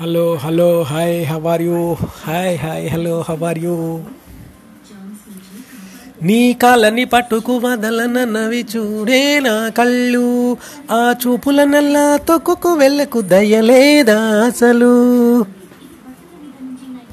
Hello hello hi how are you hi hi hello how are you నీ కాలని పట్టుకు వదలనన్నవి చూడే నా కళ్ళు ఆ చూపుల నల్లా తొక్కుకు వెళ్ళకు దయలేదా అసలు?